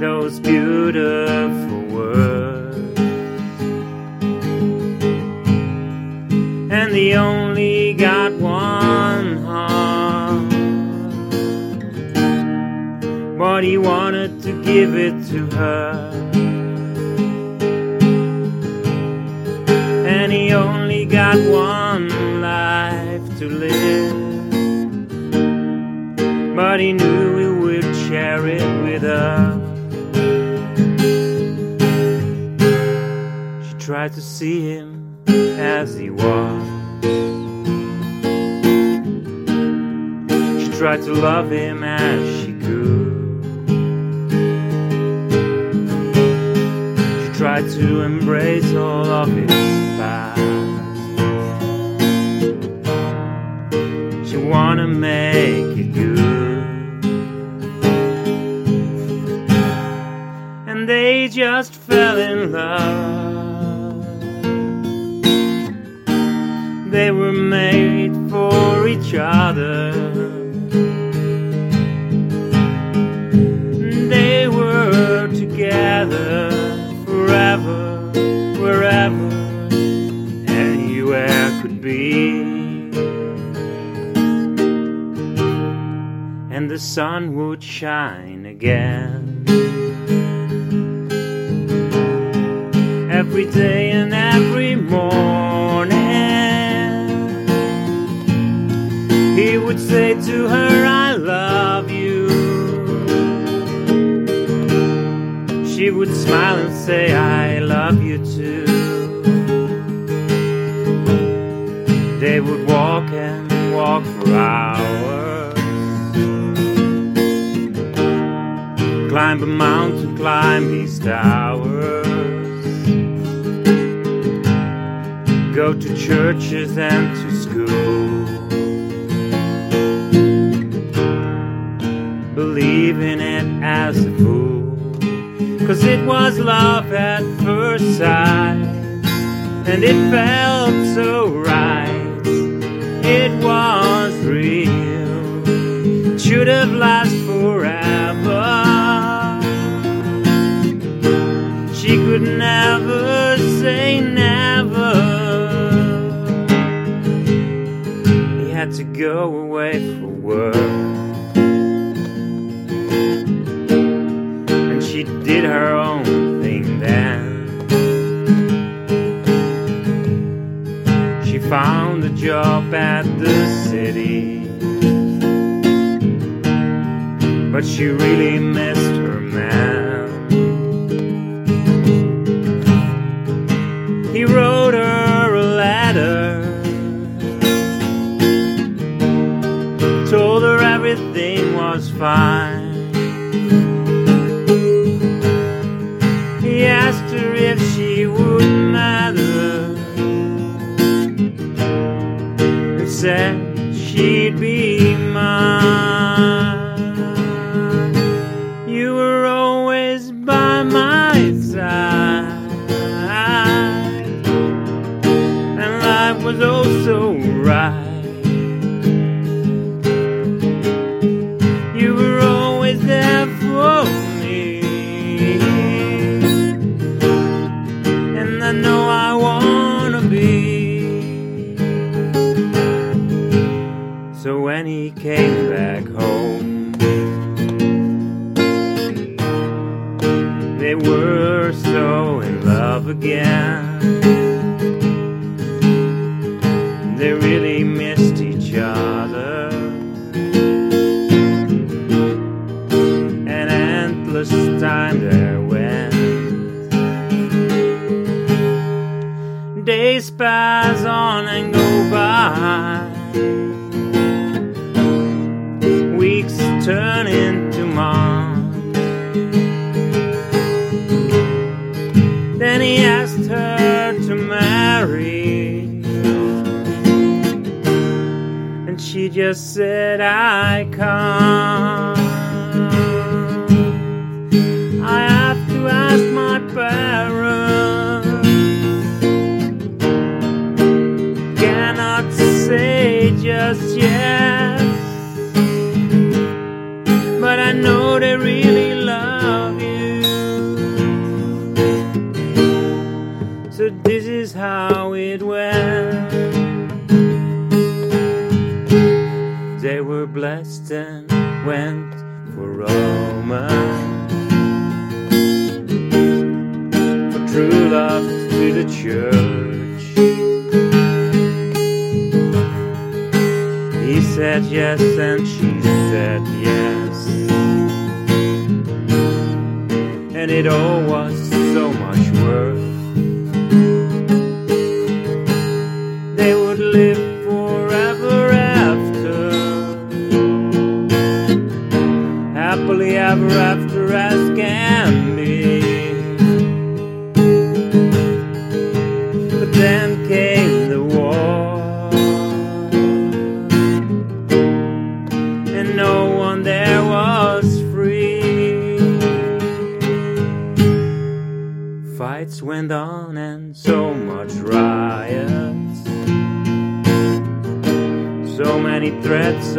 those beautiful words. And he only got one heart. But he wanted to give it to her. Tried to see him as he was. She tried to love him as she could. She tried to embrace all of his were made for each other. They were together forever, wherever, anywhere could be. And the sun would shine again. Every day would smile and say, I love you too. They would walk and walk for hours. Climb a mountain, climb these towers. Go to churches and to school. Believe in it as a fool. Cause it was love at first sight. And it felt so right. It was real. Should have lasted forever. She could never say never. He had to go away for work. She did her own thing then. She found a job at the city. But she really missed her man. He wrote her a letter, told her everything was fine. Said she'd be mine. endless time there went. Days pass on and go by. Weeks turn into months. Then he asked her to marry. And she just said, I can't. This is how it went. They were blessed and went for romance. For true love to the church. He said yes and she said yes. And it all was so much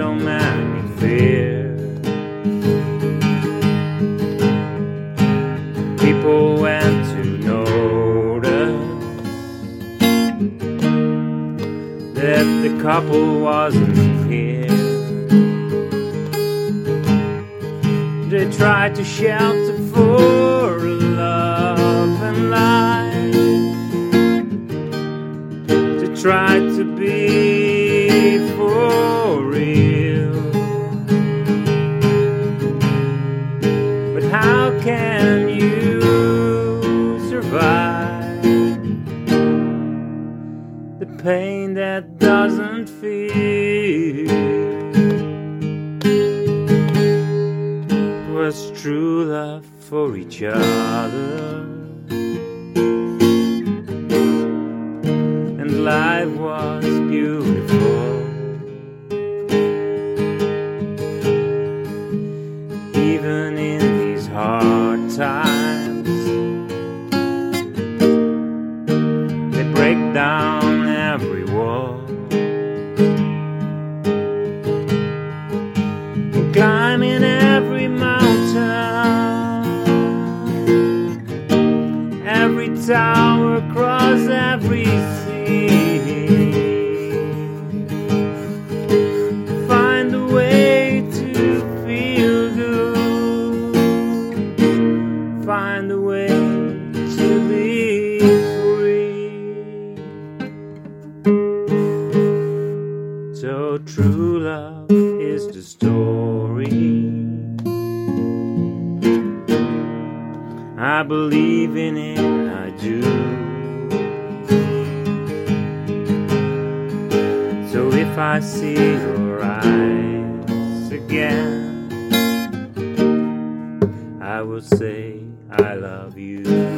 so many fears. People went to notice that the couple wasn't here. They tried to shelter for love and life. To try to be for pain that doesn't feel? Was true love for each other, and life was beautiful. even in these hard times. They break down So true love is the story. I believe in it, I do. So if I see your eyes again, I will say I love you.